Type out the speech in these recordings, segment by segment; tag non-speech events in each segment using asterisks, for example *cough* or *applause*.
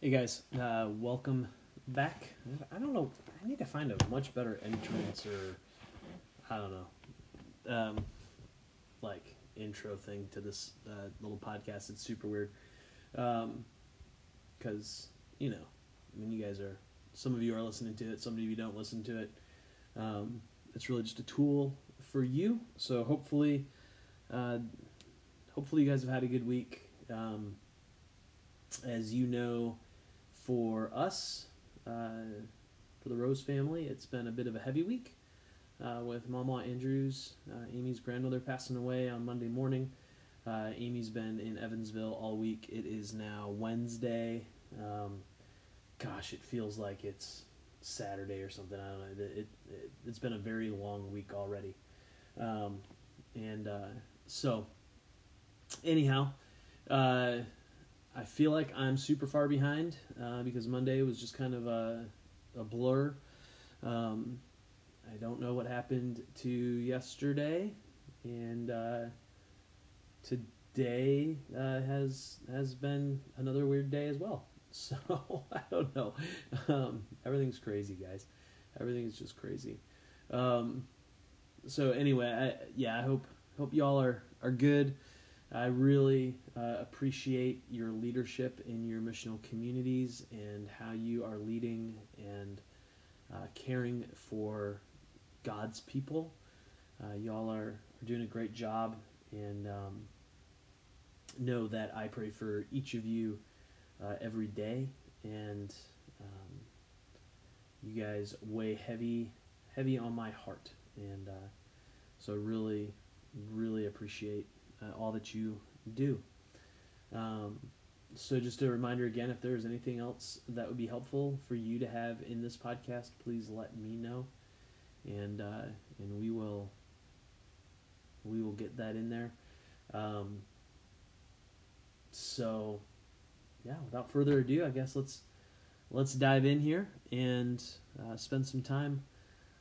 Hey guys, uh, welcome back. I don't know. I need to find a much better entrance or I don't know, um, like intro thing to this uh, little podcast. It's super weird because you know, I mean, you guys are some of you are listening to it, some of you don't listen to it. Um, it's really just a tool for you. So hopefully, uh, hopefully you guys have had a good week. Um, as you know, for us, uh, for the Rose family, it's been a bit of a heavy week uh, with Mama Andrews, uh, Amy's grandmother passing away on Monday morning. Uh, Amy's been in Evansville all week. It is now Wednesday. Um, gosh, it feels like it's Saturday or something. I don't know. It, it, has been a very long week already. Um, and uh, so, anyhow, I feel like I'm super far behind uh, because Monday was just kind of a, a blur. Um, I don't know what happened to yesterday, and uh, today uh, has has been another weird day as well. *laughs* So I don't know. Um, everything's crazy, guys. Everything is just crazy. Um, so anyway, I, yeah, I hope hope y'all are are good. I really uh, appreciate your leadership in your missional communities and how you are leading and uh, caring for God's people. Uh, y'all are, are doing a great job, and um, know that I pray for each of you uh, every day, and um, you guys weigh heavy, heavy on my heart, and uh, so really, really appreciate all that you do. Um, so just a reminder again, if there's anything else that would be helpful for you to have in this podcast, please let me know, and uh, and we will we will get that in there. Um, so yeah, without further ado, I guess let's let's dive in here and uh, spend some time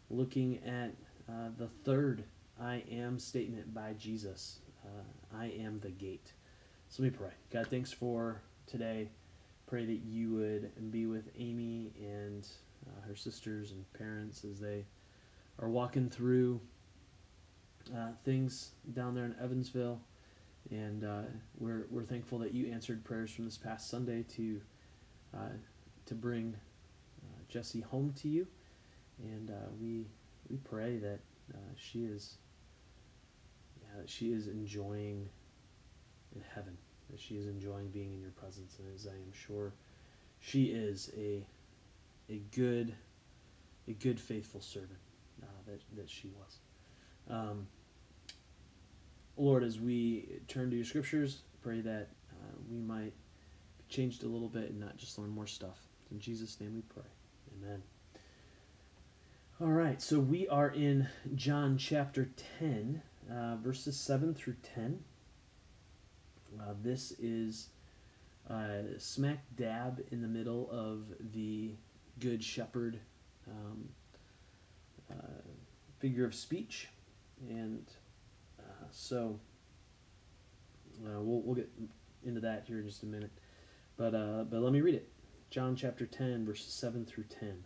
looking at uh, the third I am statement by Jesus. Uh, I am the gate. So let me pray. God, thanks for today. Pray that you would be with Amy and uh, her sisters and parents as they are walking through uh, things down there in Evansville. And uh, we're, we're thankful that you answered prayers from this past Sunday to, uh, to bring uh, Jessie home to you. And we, we pray that she is that she is enjoying in heaven, that she is enjoying being in your presence, and as I am sure she is a a good a good faithful servant uh, that that she was. Um, Lord, as we turn to your scriptures, pray that uh, we might be changed a little bit and not just learn more stuff. In Jesus' name we pray. Amen. All right, so we are in John chapter 10, uh, verses 7 through 10. Uh, this is uh, smack dab in the middle of the Good Shepherd um, uh, figure of speech. And so uh, we'll, we'll get into that here in just a minute. But, uh, but let me read it. John chapter 10, verses 7 through 10.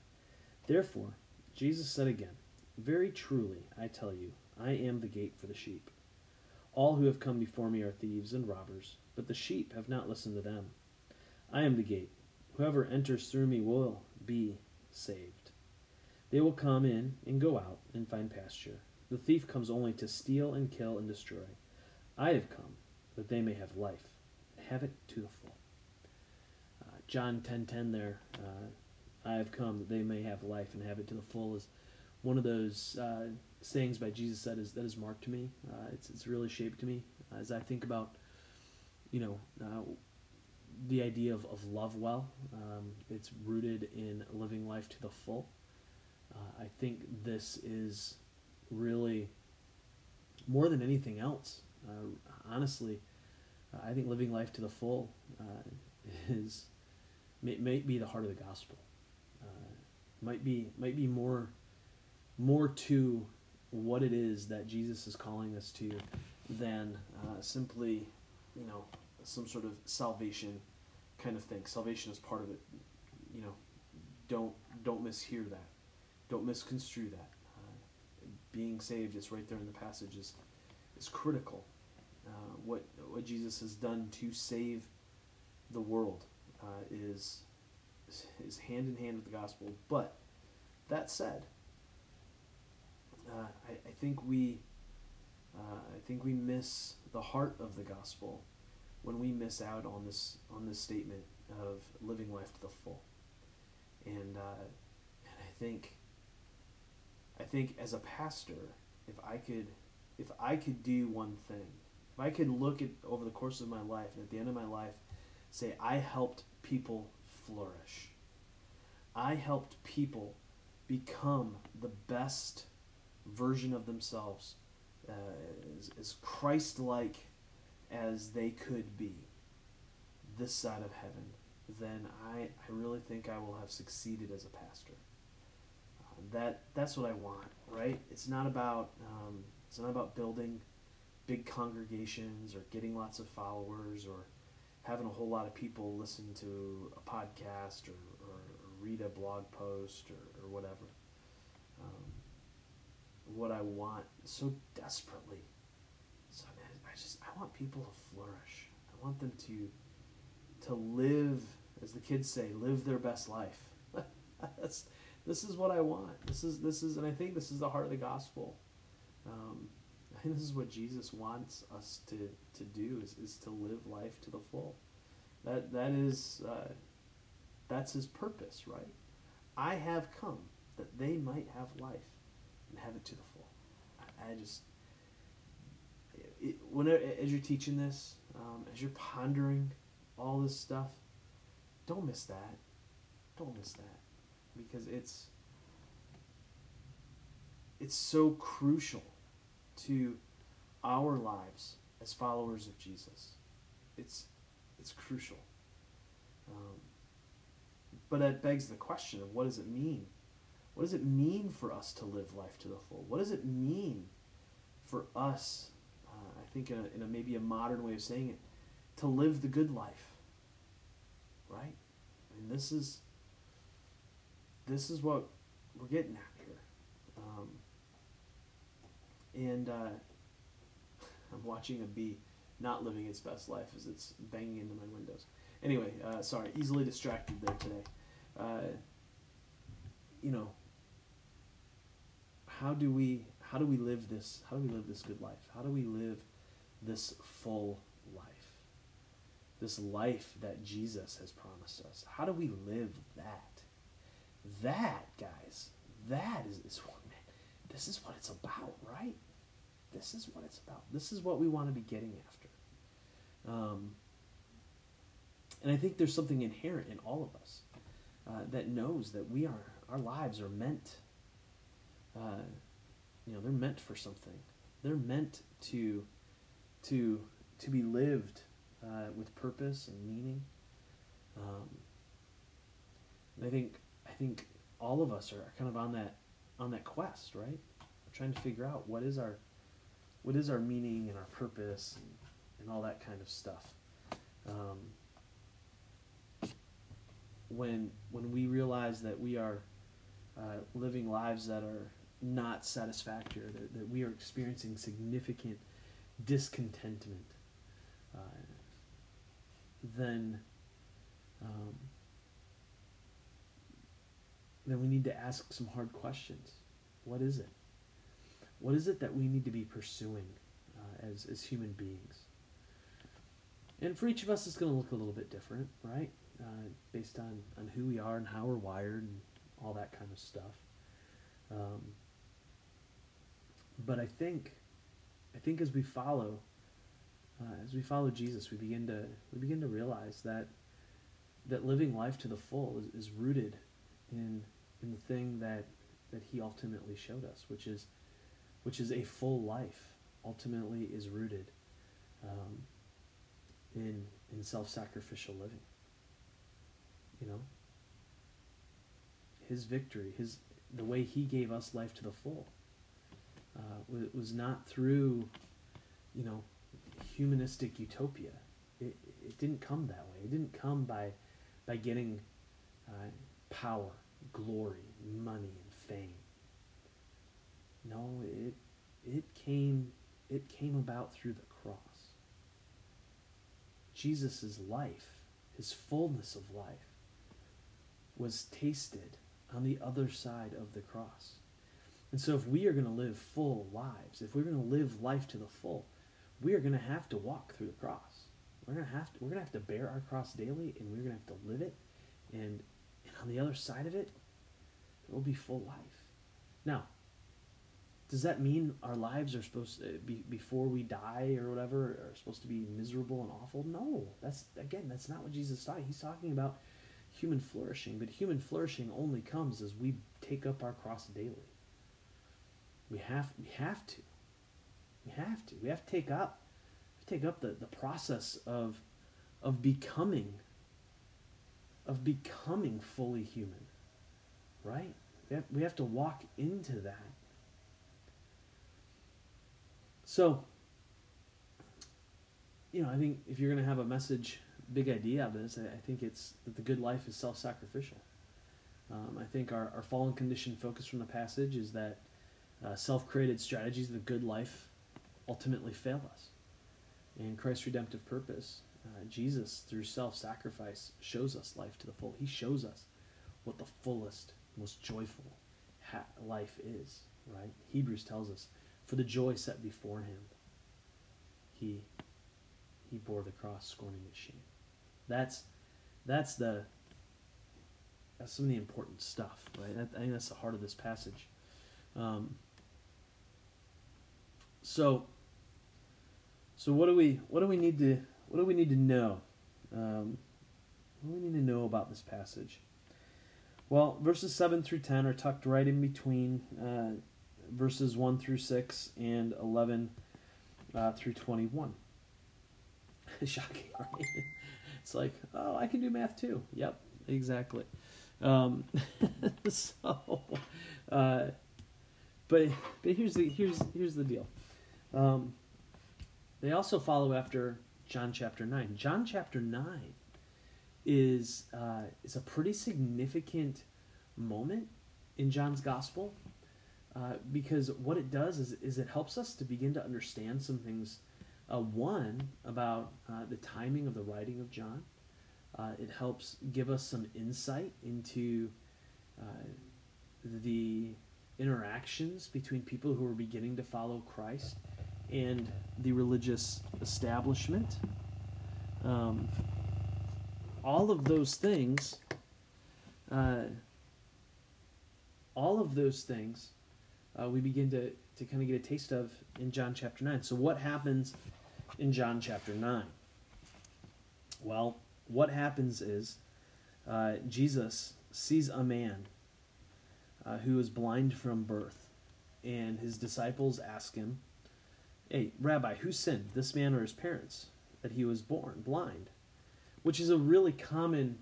Therefore, Jesus said again, Very truly, I tell you, I am the gate for the sheep. All who have come before me are thieves and robbers, but the sheep have not listened to them. I am the gate. Whoever enters through me will be saved. They will come in and go out and find pasture. The thief comes only to steal and kill and destroy. I have come that they may have life, have it to the full. Uh, John 10:10 there, uh, I have come that they may have life and have it to the full is one of those uh, sayings by Jesus that is that is marked to me. Uh, it's it's really shaped to me as I think about, you know, uh, the idea of, of love well. Um, it's rooted in living life to the full. Uh, I think this is really more than anything else. Uh, honestly, uh, I think living life to the full uh, *laughs* is may, may, be the heart of the gospel. Might be might be more more to what it is that Jesus is calling us to than uh, simply you know some sort of salvation kind of thing. Salvation is part of it. You know, don't don't mishear that. Don't misconstrue that. Uh, being saved is right there in the passage is is critical. Uh, what what Jesus has done to save the world uh, is is hand in hand with the gospel. But that said, uh, I, I, think we uh, I think we miss the heart of the gospel when we miss out on this on this statement of living life to the full. And uh, and I think I think as a pastor, if I could if I could do one thing, if I could look at over the course of my life and at the end of my life say I helped people flourish. I helped people become the best version of themselves, uh, as, as Christ like as they could be this side of heaven, then I, I really think I will have succeeded as a pastor. Uh, that that's what I want, right? It's not about um, it's not about building big congregations or getting lots of followers or having a whole lot of people listen to a podcast or, or, or read a blog post or, or whatever. What I want so desperately. So I just I want people to flourish. I want them to to live, as the kids say, live their best life. *laughs* That's this is what I want. This is this is, and I think this is the heart of the gospel. Um, *laughs* I think this is what Jesus wants us to, to do is, is to live life to the full. That that is uh, that's his purpose, right? I have come that they might have life and have it to the full. I, I just it, when as you're teaching this, um, as you're pondering all this stuff, don't miss that. Don't miss that because it's it's so crucial to our lives as followers of Jesus. It's it's crucial. Um, but it begs the question of what does it mean? What does it mean for us to live life to the full? What does it mean for us, uh, I think in, a, in a, maybe a modern way of saying it, to live the good life? Right? I mean, this is this is what we're getting at here. Um, and uh, *laughs* I'm watching a bee not living its best life as it's banging into my windows. Anyway, uh, sorry, easily distracted there today. Uh, you know, how do we how do we live this how do we live this good life? How do we live this full life? This life that Jesus has promised us. How do we live that? That, guys, that is, is what man, this is what it's about, right? This is what it's about. This is what we want to be getting after. Um, and I think there's something inherent in all of us uh, that knows that we are our lives are meant. Uh, you know, they're meant for something. They're meant to to to be lived uh, with purpose and meaning. Um, and I think I think all of us are kind of on that on that quest, right? We're trying to figure out what is our what is our meaning and our purpose and, and all that kind of stuff. Um, when when we realize that we are uh, living lives that are not satisfactory, that, that we are experiencing significant discontentment, uh, then um, then we need to ask some hard questions. What is it? What is it that we need to be pursuing uh, as, as human beings? And for each of us, it's going to look a little bit different, right? Uh, based on, on who we are and how we're wired and all that kind of stuff. Um, but I think, I think as we follow, uh, as we follow Jesus, we begin to we begin to realize that that living life to the full is, is rooted in in the thing that that He ultimately showed us, which is which is a full life. Ultimately, is rooted um, in in self-sacrificial living. You know, His victory, His the way He gave us life to the full, uh, it was not through, you know, humanistic utopia. it, it didn't come that way. It didn't come by by getting uh, power, glory, money, and fame. No, it it came it came about through the cross. Jesus' life, his fullness of life, was tasted on the other side of the cross. And so, if we are going to live full lives, if we're going to live life to the full, we are going to have to walk through the cross. We're going to have to, we're going to have to bear our cross daily, and we're going to have to live it. And, and on the other side of it, it will be full life. Now, does that mean our lives are supposed to be before we die or whatever are supposed to be miserable and awful? No, that's again, that's not what Jesus taught. He's talking about human flourishing, but human flourishing only comes as we take up our cross daily. We have we have to. We have to. We have to take up take up the, the process of of becoming of becoming fully human. Right? We have, we have to walk into that. So, you know, I think if you're going to have a message, big idea of this, I, think it's that the good life is self sacrificial. Um, I think our, our fallen condition focus from the passage is that uh, self created strategies of the good life ultimately fail us. And Christ's redemptive purpose, uh, Jesus, through self sacrifice, shows us life to the full. He shows us what the fullest, most joyful ha- life is, right? Hebrews tells us for the joy set before him, he he bore the cross, scorning its shame. That's that's the that's some of the important stuff, right? I think that's the heart of this passage. Um, so, so what do we what do we need to what do we need to know? Um, what do we need to know about this passage? Well, verses seven through ten are tucked right in between uh, verses 1 through 6 and 11 uh, through 21. *laughs* Shocking, right? *laughs* It's like, oh, I can do math too. Yep, exactly. Um, *laughs* so, uh, but but here's the here's here's the deal. Um, they also follow after John chapter nine. John chapter nine is uh, is a pretty significant moment in John's gospel uh, because what it does is, is it helps us to begin to understand some things. Uh, one, about uh, the timing of the writing of John. Uh, it helps give us some insight into uh, the interactions between people who are beginning to follow Christ and the religious establishment. Um, all of those things, all of those things uh, we begin to, to kind of get a taste of in John chapter 9. So, what happens in John chapter 9? Well, what happens is uh, Jesus sees a man uh, who is blind from birth, and his disciples ask him, Hey, Rabbi, who sinned, this man or his parents, that he was born blind? Which is a really common,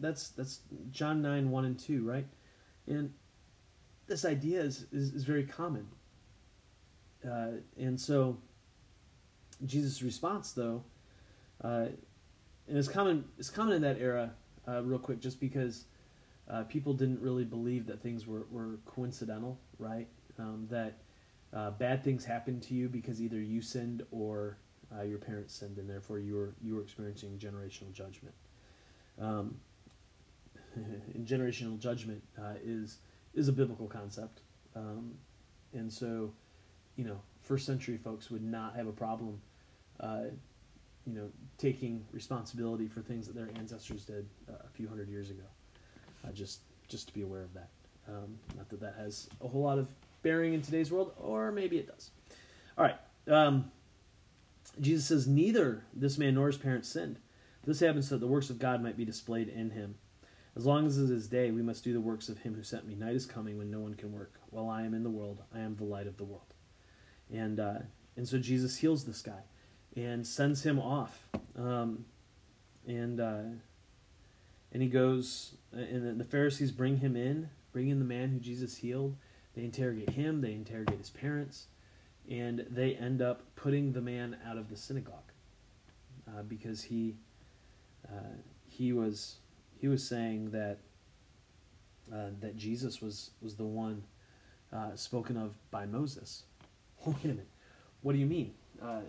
that's, that's John 9, 1 and 2, right? And this idea is, is, is very common. Uh, and so Jesus' response, though, uh, and it's common, it's common in that era, uh, real quick, just because uh, people didn't really believe that things were, were coincidental, right? Um, that uh, bad things happen to you because either you sinned or uh, your parents sinned, and therefore you were you were experiencing generational judgment. Um, *laughs* and generational judgment uh, is is a biblical concept. Um, and so, you know, first century folks would not have a problem, uh, you know, taking responsibility for things that their ancestors did uh, a few hundred years ago. Uh, just, just to be aware of that. Um, not that that has a whole lot of bearing in today's world, or maybe it does. All right. Um, Jesus says, Neither this man nor his parents sinned. This happens so that the works of God might be displayed in him. As long as it is day, we must do the works of him who sent me. Night is coming when no one can work. While I am in the world, I am the light of the world. And uh, and so Jesus heals this guy and sends him off. Um, and uh, and he goes, and the Pharisees bring him in, bring in the man who Jesus healed. They interrogate him. They interrogate his parents, and they end up putting the man out of the synagogue. uh, because he uh, he was he was saying that uh, that Jesus was was the one uh, spoken of by Moses. *laughs* Wait a minute, what do you mean? Uh,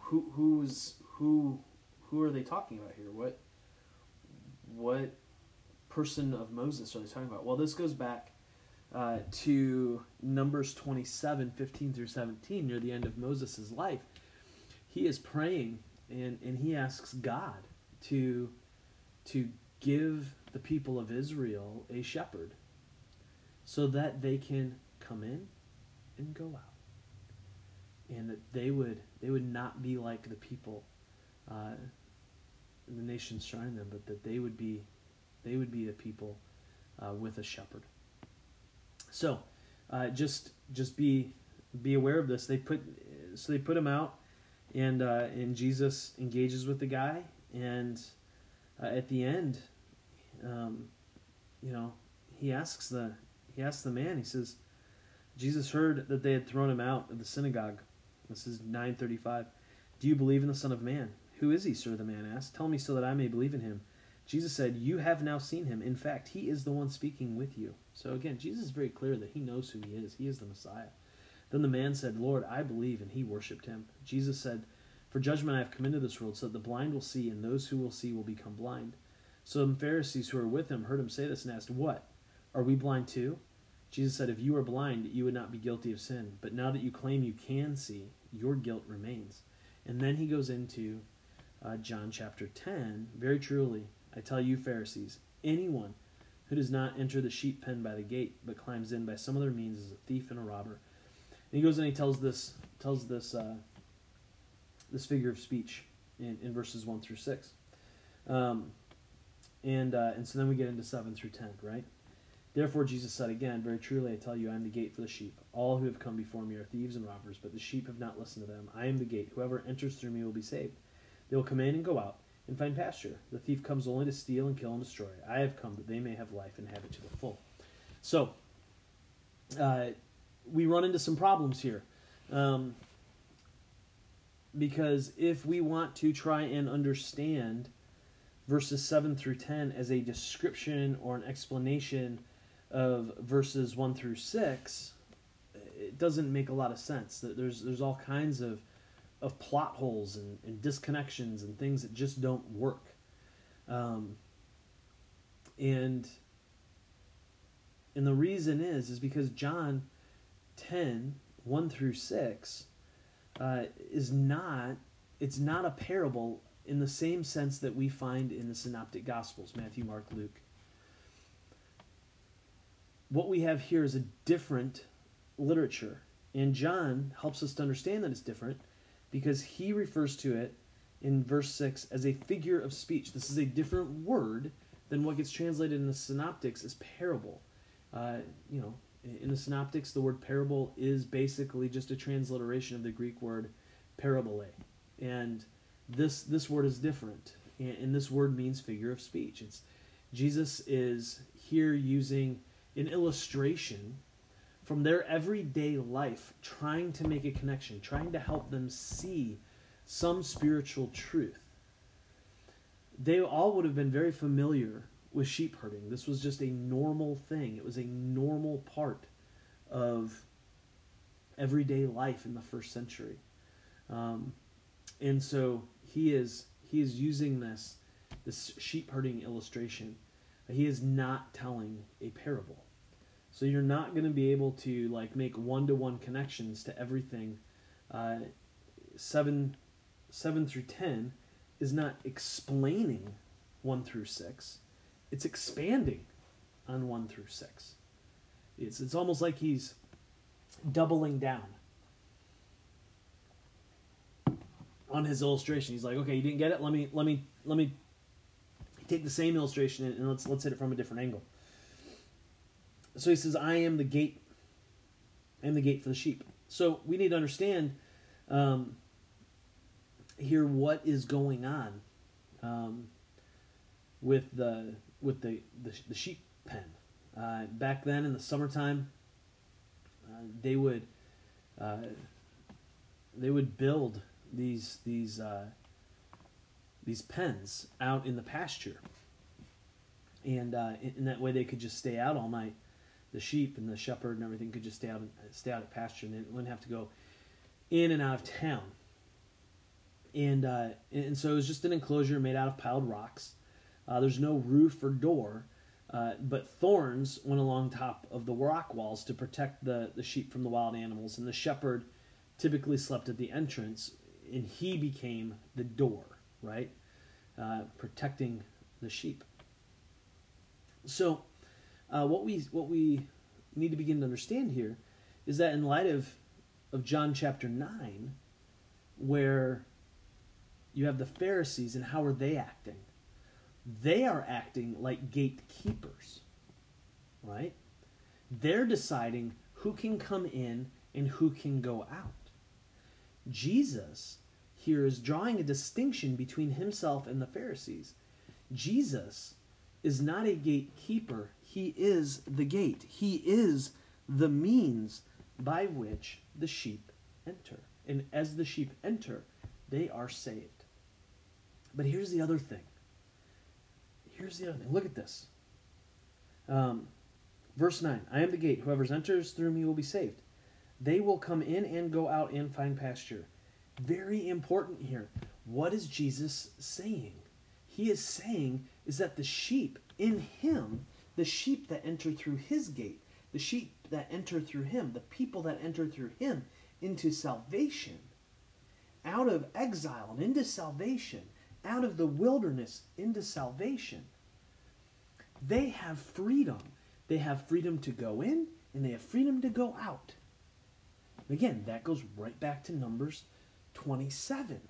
who who's who who are they talking about here? What what person of Moses are they talking about? Well, this goes back uh, to Numbers 27, 15 through 17, near the end of Moses' life. He is praying and, and he asks God to, to give the people of Israel a shepherd so that they can come in and go out. And that they would they would not be like the people uh, the nations surrounding them, but that they would be they would be the people uh, with a shepherd. So, uh, just just be be aware of this. They put so they put him out, and uh, and Jesus engages with the guy, and uh, at the end, um, you know, he asks the he asks the man. He says, Jesus heard that they had thrown him out of the synagogue. This is nine thirty five. Do you believe in the Son of Man? Who is he, sir? The man asked. Tell me so that I may believe in him. Jesus said, You have now seen him. In fact, he is the one speaking with you. So again, Jesus is very clear that he knows who he is. He is the Messiah. Then the man said, Lord, I believe, and he worshipped him. Jesus said, For judgment I have come into this world, so that the blind will see, and those who will see will become blind. So Some Pharisees who were with him heard him say this and asked, What? Are we blind too? Jesus said, If you were blind, you would not be guilty of sin. But now that you claim you can see, your guilt remains. And then he goes into uh, John chapter 10. Very truly, I tell you, Pharisees, anyone who does not enter the sheep pen by the gate, but climbs in by some other means, is a thief and a robber. And he goes and he tells this tells this uh, this figure of speech in, in verses one through six, um, and uh, and so then we get into seven through ten, right? Therefore, Jesus said again, Very truly I tell you, I am the gate for the sheep. All who have come before me are thieves and robbers, but the sheep have not listened to them. I am the gate. Whoever enters through me will be saved. They will come in and go out and find pasture. The thief comes only to steal and kill and destroy. I have come that they may have life and have it to the full. So, uh, we run into some problems here. Um, because if we want to try and understand verses 7 through 10 as a description or an explanation of verses 1 through 6, it doesn't make a lot of sense. There's, there's all kinds of of plot holes and, and disconnections and things that just don't work. Um, and and the reason is is because John 10 1 through 6 uh, is not it's not a parable in the same sense that we find in the synoptic gospels Matthew Mark Luke what we have here is a different literature and John helps us to understand that it's different because he refers to it in verse 6 as a figure of speech. This is a different word than what gets translated in the synoptics as parable. Uh, you know, in the synoptics, the word parable is basically just a transliteration of the Greek word parabole. And this this word is different. And, and this word means figure of speech. It's Jesus is here using an illustration from their everyday life, trying to make a connection, trying to help them see some spiritual truth. They all would have been very familiar with sheep herding. This was just a normal thing, it was a normal part of everyday life in the first century. Um, and so he is he is using this this sheep herding illustration. He is not telling a parable. So you're not going to be able to like make one to one connections to everything. Uh, seven, seven through ten is not explaining one through six; it's expanding on one through six. It's it's almost like he's doubling down on his illustration. He's like, okay, you didn't get it. Let me let me let me take the same illustration and let's let's hit it from a different angle so he says, I am the gate. I am the gate for the sheep. So we need to understand um, here what is going on um, with the with the, the, the sheep pen. Uh, back then in the summertime, uh, they would uh, they would build these these uh, these pens out in the pasture, and uh, in, in that way they could just stay out all night. The sheep and the shepherd and everything could just stay out stay out at pasture, and wouldn't have to go in and out of town. And uh, and so it was just an enclosure made out of piled rocks. Uh, there's no roof or door, uh, but thorns went along top of the rock walls to protect the, the sheep from the wild animals. And the shepherd typically slept at the entrance, and he became the door, right? Uh, protecting the sheep. So, uh, what we what we need to begin to understand here is that in light of of John chapter nine, where you have the Pharisees and how are they acting? They are acting like gatekeepers, right? They're deciding who can come in and who can go out. Jesus here is drawing a distinction between himself and the Pharisees. Jesus is not a gatekeeper, he is the gate. He is the means by which the sheep enter. And as the sheep enter, they are saved. But here's the other thing Here's the other thing. Look at this. Um, verse 9 I am the gate. Whoever enters through me will be saved. They will come in and go out and find pasture. Very important here. What is Jesus saying? He is saying is that the sheep in him, the sheep that enter through his gate, the sheep that enter through him, the people that enter through him into salvation, out of exile and into salvation, out of the wilderness into salvation, they have freedom. They have freedom to go in and they have freedom to go out. again, that goes right back to Numbers 27,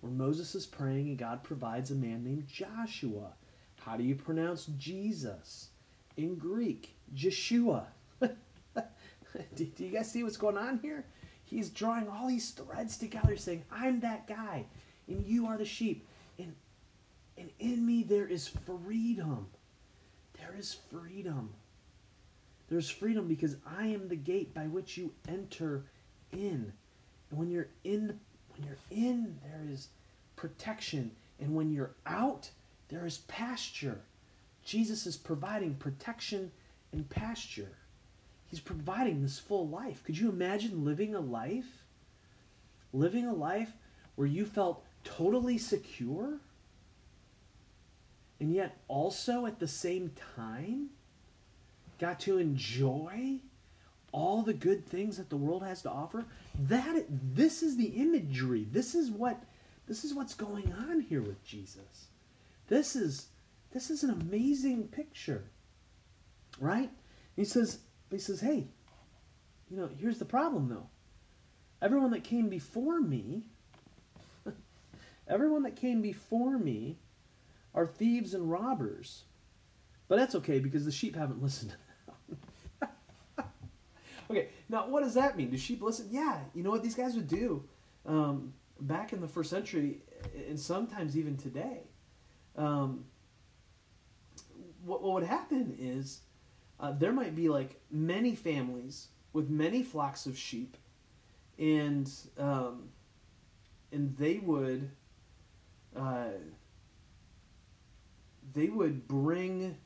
where Moses is praying and God provides a man named Joshua. How do you pronounce Jesus? In Greek, Jeshua. *laughs* do, do you guys see what's going on here? He's drawing all these threads together, saying, I'm that guy, and you are the sheep. And, and in me there is freedom. There is freedom. There's freedom because I am the gate by which you enter in. And when you're in when you're in, there is protection. And when you're out, there is pasture. Jesus is providing protection and pasture. He's providing this full life. Could you imagine living a life? Living a life where you felt totally secure? and yet also at the same time got to enjoy all the good things that the world has to offer that this is the imagery this is what this is what's going on here with jesus this is this is an amazing picture right he says he says hey you know here's the problem though everyone that came before me *laughs* everyone that came before me are thieves and robbers. But that's okay because the sheep haven't listened *laughs* okay, now what does that mean? Do sheep listen? Yeah, you know what these guys would do um, back in the first century, and sometimes even today. Um, what, what would happen is uh, there might be like many families with many flocks of sheep, and um, and they would. Uh, they would bring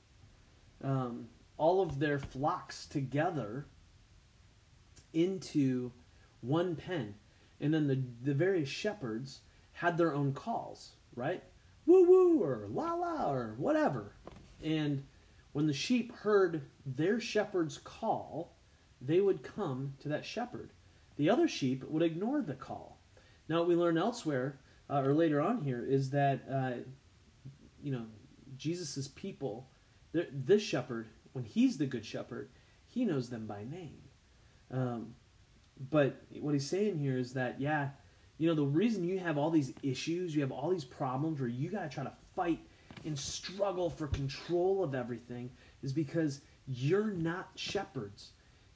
um, all of their flocks together into one pen. And then the, the various shepherds had their own calls, right? Woo woo or la la or whatever. And when the sheep heard their shepherd's call, they would come to that shepherd. The other sheep would ignore the call. Now, what we learn elsewhere, uh, or later on here, is that, uh, you know, Jesus' people, this shepherd, when he's the good shepherd, he knows them by name. Um, but what he's saying here is that, yeah, you know, the reason you have all these issues, you have all these problems where you got to try to fight and struggle for control of everything is because you're not shepherds.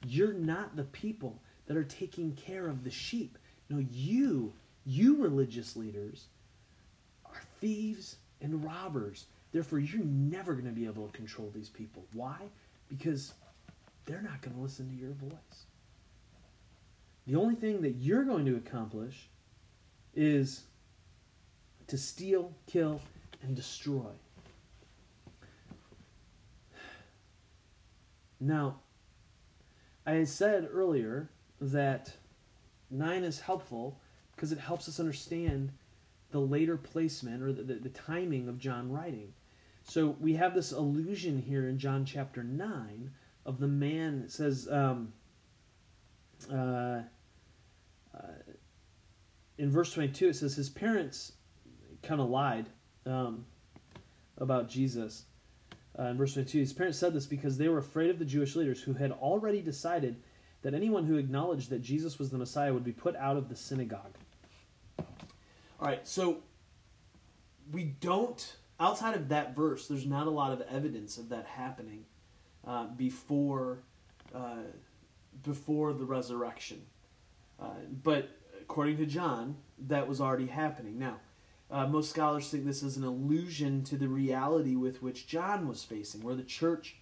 You're not the people that are taking care of the sheep. No, you, you religious leaders, are thieves and robbers. Therefore, you're never going to be able to control these people. Why? Because they're not going to listen to your voice. The only thing that you're going to accomplish is to steal, kill, and destroy. Now, I said earlier that 9 is helpful because it helps us understand the later placement or the, the, the, timing of John writing. So we have this allusion here in John chapter 9 of the man, it says, um, uh, uh, in verse 22, it says his parents kind of lied um, about Jesus. Uh, in verse 22, his parents said this because they were afraid of the Jewish leaders who had already decided that anyone who acknowledged that Jesus was the Messiah would be put out of the synagogue. All right, so we don't, outside of that verse, there's not a lot of evidence of that happening uh, before, uh, before the resurrection. Uh, but according to John, that was already happening. Now, uh, most scholars think this is an allusion to the reality with which John was facing, where the church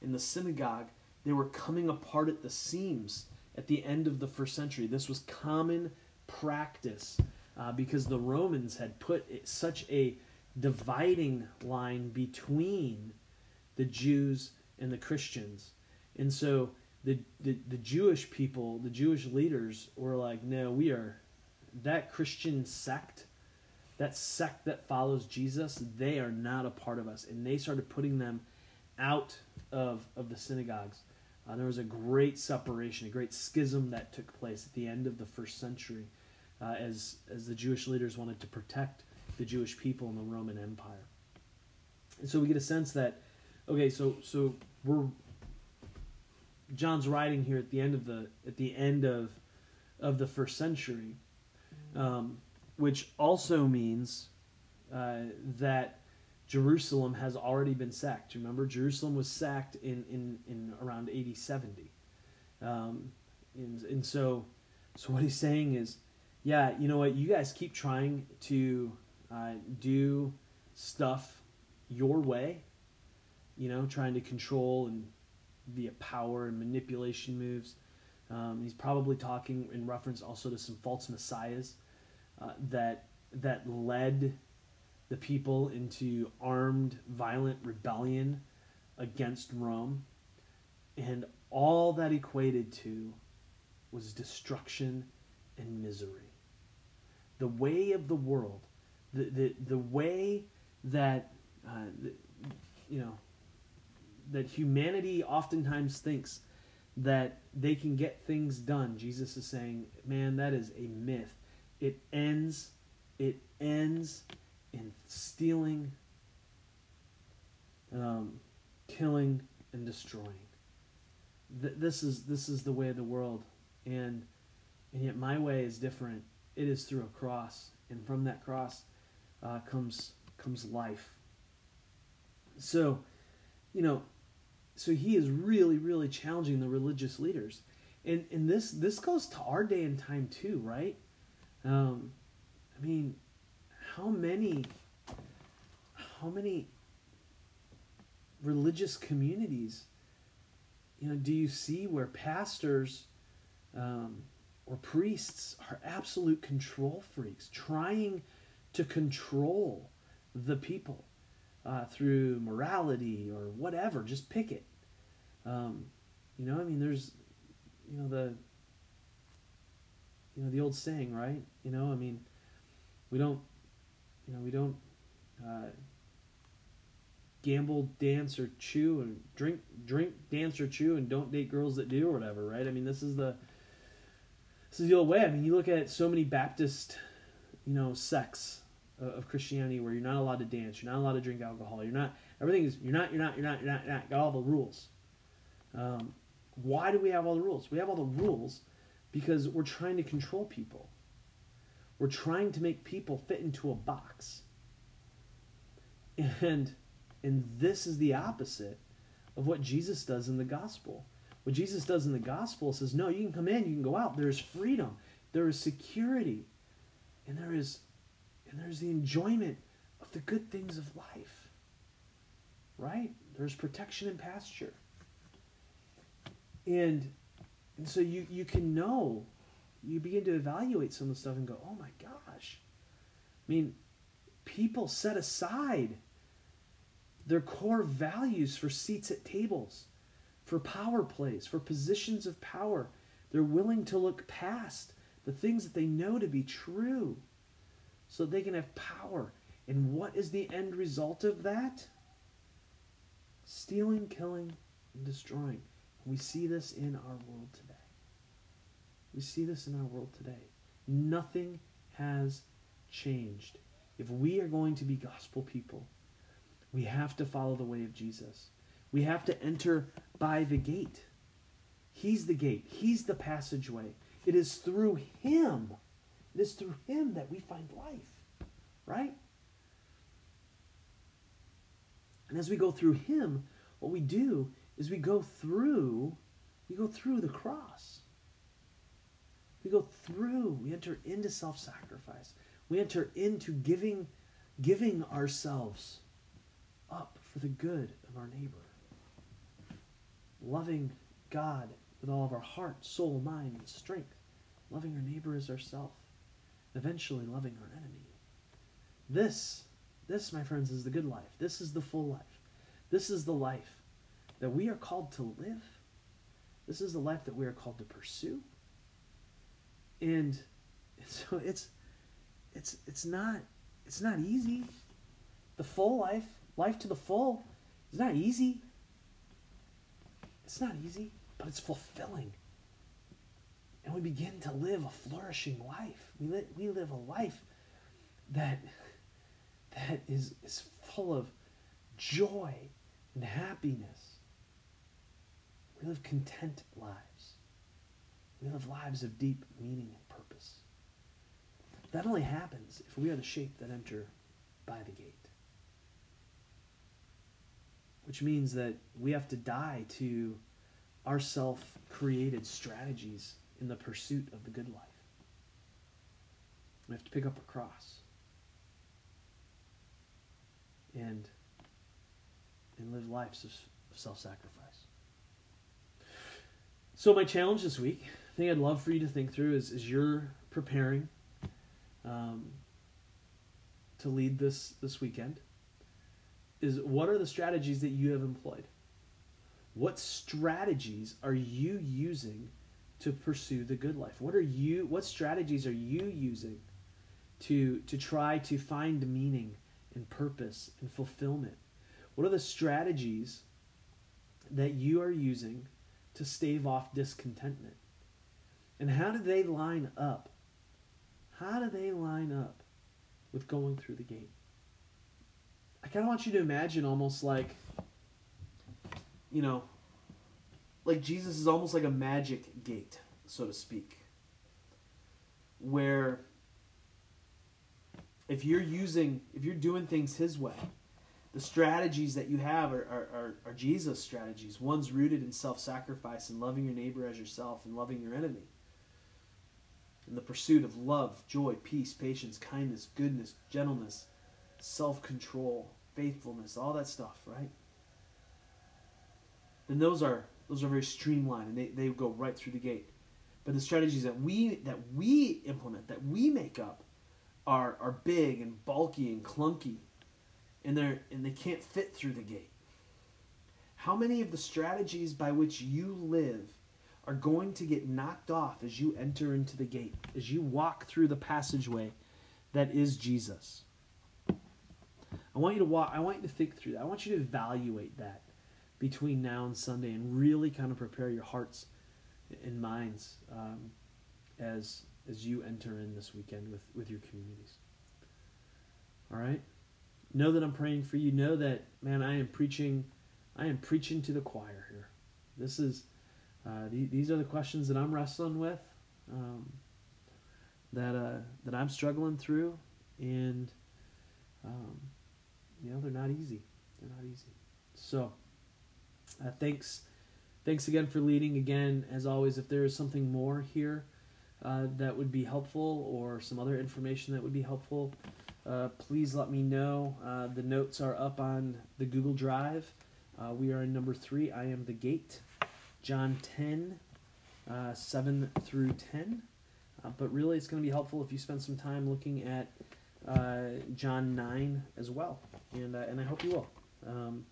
and the synagogue they were coming apart at the seams at the end of the first century. This was common practice uh, because the Romans had put such a dividing line between the Jews and the Christians, and so the, the, the Jewish people, the Jewish leaders were like, no, we are that Christian sect, that sect that follows Jesus, they are not a part of us. And they started putting them out of, of the synagogues. Uh, there was a great separation, a great schism that took place at the end of the first century uh, as, as the Jewish leaders wanted to protect the Jewish people in the Roman Empire. And so we get a sense that, okay, so, so we're John's writing here at the end of the at the end of of the first century, um, which also means uh, that Jerusalem has already been sacked. Remember, Jerusalem was sacked in in, in around AD 70, um, and and so so what he's saying is, yeah, you know what, you guys keep trying to uh, do stuff your way, you know, trying to control and via power and manipulation moves. Um, he's probably talking in reference also to some false messiahs uh, that that led the people into armed, violent rebellion against Rome, and all that equated to was destruction and misery. The way of the world, the the, the way that uh, the, you know that humanity oftentimes thinks that they can get things done. Jesus is saying, man, that is a myth. It ends, it ends in stealing, um, killing, and destroying. Th- this is this is the way of the world, and and yet my way is different. It is through a cross, and from that cross uh, comes comes life. So, you know, so he is really, really challenging the religious leaders, and and this this goes to our day and time too, right? Um, I mean, how many, how many religious communities, you know, do you see where pastors um, or priests are absolute control freaks, trying to control the people? uh, through morality or whatever. Just pick it. Um, you know, I mean, there's, you know, the, you know, the old saying, right? You know, I mean, we don't, you know, we don't uh, gamble, dance, or chew, and drink, drink, dance, or chew, and don't date girls that do, or whatever, right? I mean, this is the, this is the old way. I mean, you look at so many Baptist, you know, sects of Christianity where you're not allowed to dance, you're not allowed to drink alcohol, you're not everything is you're not you're not you're not you're not, you're not got all the rules. Um, why do we have all the rules? We have all the rules because we're trying to control people. We're trying to make people fit into a box. And and this is the opposite of what Jesus does in the gospel. What Jesus does in the gospel says, no, you can come in, you can go out. There is freedom, there is security, and there is and there's the enjoyment of the good things of life. Right? There's protection and pasture. And and so you, you can know, you begin to evaluate some of the stuff and go, oh my gosh. I mean, people set aside their core values for seats at tables, for power plays, for positions of power. They're willing to look past the things that they know to be true so they can have power. And what is the end result of that? Stealing, killing, and destroying. We see this in our world today. We see this in our world today. Nothing has changed. If we are going to be gospel people, we have to follow the way of Jesus. We have to enter by the gate. He's the gate, He's the passageway. It is through Him. It is through Him that we find life, right? And as we go through Him, what we do is we go through, we go through the cross. We go through, we enter into self sacrifice. We enter into giving, giving ourselves up for the good of our neighbor. Loving God with all of our heart, soul, mind, and strength. Loving our neighbor as ourself. Eventually loving our enemy. This, this, my friends, is the good life. This is the full life. This is the life that we are called to live. This is the life that we are called to pursue. And *laughs* so it's it's it's not it's not easy. The full life, life to the full, is not easy. It's not easy, but it's fulfilling. And we begin to live a flourishing life. We, li- we live a life that, that is, is full of joy and happiness. We live content lives. We live lives of deep meaning and purpose. That only happens if we are the sheep that enter by the gate. Which means that we have to die to our self created strategies in the pursuit of the good life. We have to pick up a cross and, and live lives of, of self sacrifice. So, my challenge this week, I think I'd love for you to think through is, is you're preparing um, to lead this this weekend is what are the strategies that you have employed? What strategies are you using to pursue the good life? What are you what strategies are you using to to try to find meaning and purpose and fulfillment? What are the strategies that you are using to stave off discontentment? And how do they line up how do they line up with going through the gate? I kind of want you to imagine almost like, you know, like Jesus is almost like a magic gate, so to speak, where if you're using, if you're doing things His way, the strategies that you have are, are, are, are Jesus' strategies. One's rooted in self sacrifice and loving your neighbor as yourself and loving your enemy in the pursuit of love, joy, peace, patience, kindness, goodness, gentleness, self control, faithfulness, all that stuff, right? Then those are those are very streamlined and they, they go right through the gate. But the strategies that we that we implement, that we make up, are are big and bulky and clunky. And they're and they can't fit through the gate. How many of the strategies by which you live are going to get knocked off as you enter into the gate, as you walk through the passageway that is Jesus. I want you to walk, I want you to think through that. I want you to evaluate that between now and Sunday and really kind of prepare your hearts and minds um, as as you enter in this weekend with, with your communities. All right? Know that I'm praying for you. Know that, man, I am preaching I am preaching to the choir here. This is uh, these are the questions that I'm wrestling with, um, that uh, that I'm struggling through, and um, you know they're not easy. They're not easy. So, uh, thanks, thanks again for leading. Again, as always, if there is something more here uh, that would be helpful, or some other information that would be helpful, uh, please let me know. Uh, the notes are up on the Google Drive. we are in number three. I am the gate. John 10, uh, 7 through 10. Uh, but really, it's going to be helpful if you spend some time looking at uh, John nine as well, and uh, and I hope you will. Um,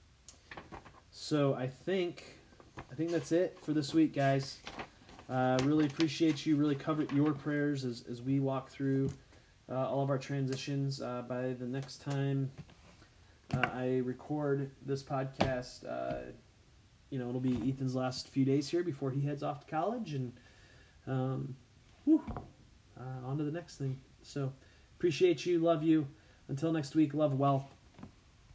so I think I think that's it for this week, guys. Uh, really appreciate you. Really covet your prayers as as we walk through uh, all of our transitions. Uh, by the next time uh, I record this podcast, uh, you know it'll be Ethan's last few days here before he heads off to college, and um, whew, uh, on to the next thing. So appreciate you. Love you. Until next week. Love well.